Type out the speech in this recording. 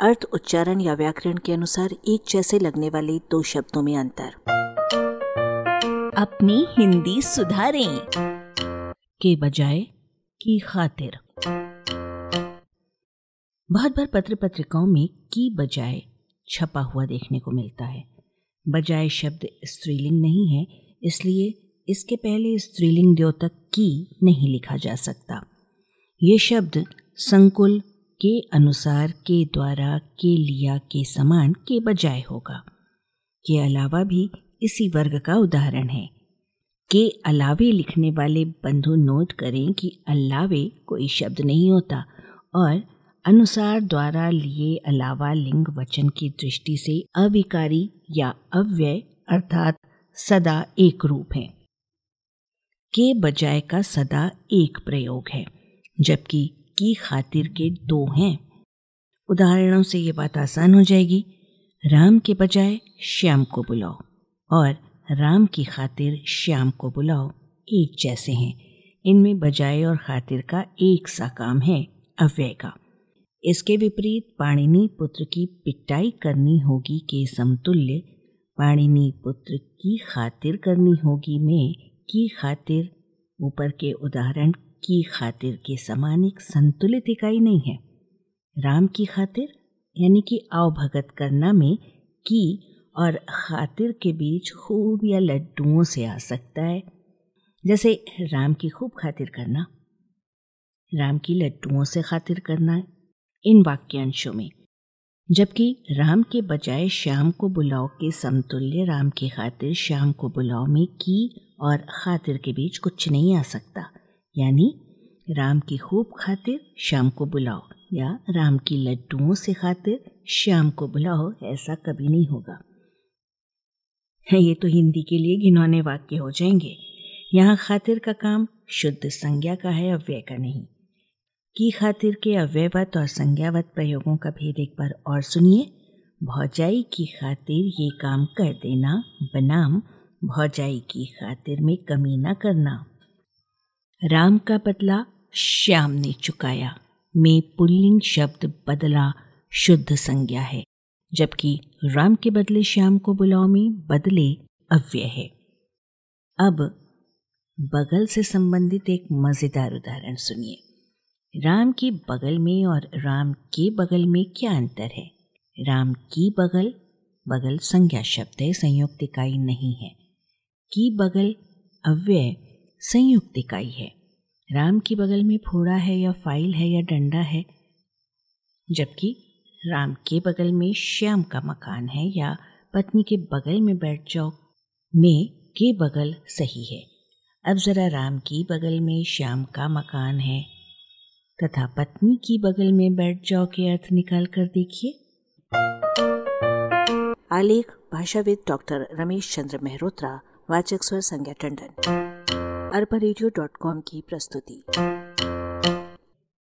अर्थ, उच्चारण या व्याकरण के अनुसार एक जैसे लगने वाले दो शब्दों में अंतर। अपनी हिंदी सुधारें, के बजाय की खातिर। बहुत बार पत्र पत्रिकाओं में की बजाय छपा हुआ देखने को मिलता है। बजाय शब्द स्त्रीलिंग नहीं है, इसलिए इसके पहले स्त्रीलिंग द्योतक की नहीं लिखा जा सकता। ये शब्द संकुल के अनुसार के द्वारा के लिया के समान के बजाय होगा। के अलावा भी इसी वर्ग का उदाहरण है। के अलावे लिखने वाले बंधु नोट करें कि अलावे कोई शब्द नहीं होता और अनुसार द्वारा लिए अलावा लिंग वचन की दृष्टि से अविकारी या अव्यय अर्थात सदा एक रूप है। के बजाय का सदा एक प्रयोग है, जबकि की खातिर के दो हैं। उदाहरणों से ये बात आसान हो जाएगी। राम के बजाय श्याम को बुलाओ और राम की खातिर श्याम को बुलाओ एक जैसे हैं। इनमें बजाय और खातिर का एक सा काम है, अव्यय का। इसके विपरीत पाणिनि पुत्र की पिटाई करनी होगी के समतुल्य। पाणिनि पुत्र की खातिर करनी होगी में की खातिर। ऊपर के उदाहरण की खातिर के समान एक संतुलित इकाई नहीं है। राम की खातिर, यानी कि अवभगत करना में, की और खातिर के बीच खूब या लड्डुओं से आ सकता है। जैसे राम की खूब खातिर करना। राम की लड्डुओं से खातिर करना इन वाक्यांशों में। जबकि राम के बजाय श्याम को बुलाओ के समतुल्य राम की खातिर श्याम को बुलाओ में की और खातिर के बीच कुछ नहीं आ सकता। यानी राम की खूब खातिर शाम को बुलाओ, या राम की लड्डुओं से खातिर शाम को बुलाओ, ऐसा कभी नहीं होगा। ये तो हिंदी के लिए घिनौने वाक्य हो जाएँगे। यहाँ खातिर का काम शुद्ध संज्ञा का है, अव्यय का नहीं। की खातिर के अव्ययवत और संज्ञावत प्रयोगों का भेद एक बार और सुनिए। भौजाई की खातिर ये काम कर देना, बनाम, भौजाई की खातिर में कमी ना करना। राम का बदला श्याम ने चुकाया। में पुल्लिंग शब्द बदला शुद्ध संज्ञा है, जबकि राम के बदले श्याम को बुलाओ में बदले अव्यय है। अब बगल से संबंधित एक मज़ेदार उदाहरण सुनिए। राम की बगल में और राम के बगल में क्या अंतर है? राम की बगल बगल संज्ञा शब्द है, संयुक्त इकाई नहीं है। की बगल अव्यय संयुक्त इकाई है। राम की बगल में फोड़ा है या फ़ाइल है या डंडा है, जबकि राम के बगल में श्याम का मकान है या पत्नी के बगल में बैठ जाओ, में के बगल सही है। अब जरा राम की बगल में श्याम का मकान है तथा पत्नी की बगल में बैठ जाओ के अर्थ निकाल कर देखिए। आलेख, भाषाविद डॉक्टर रमेश चंद्र मेहरोत्रा, वाचक स्वर संज्ञा टंडन। अरबा की प्रस्तुति।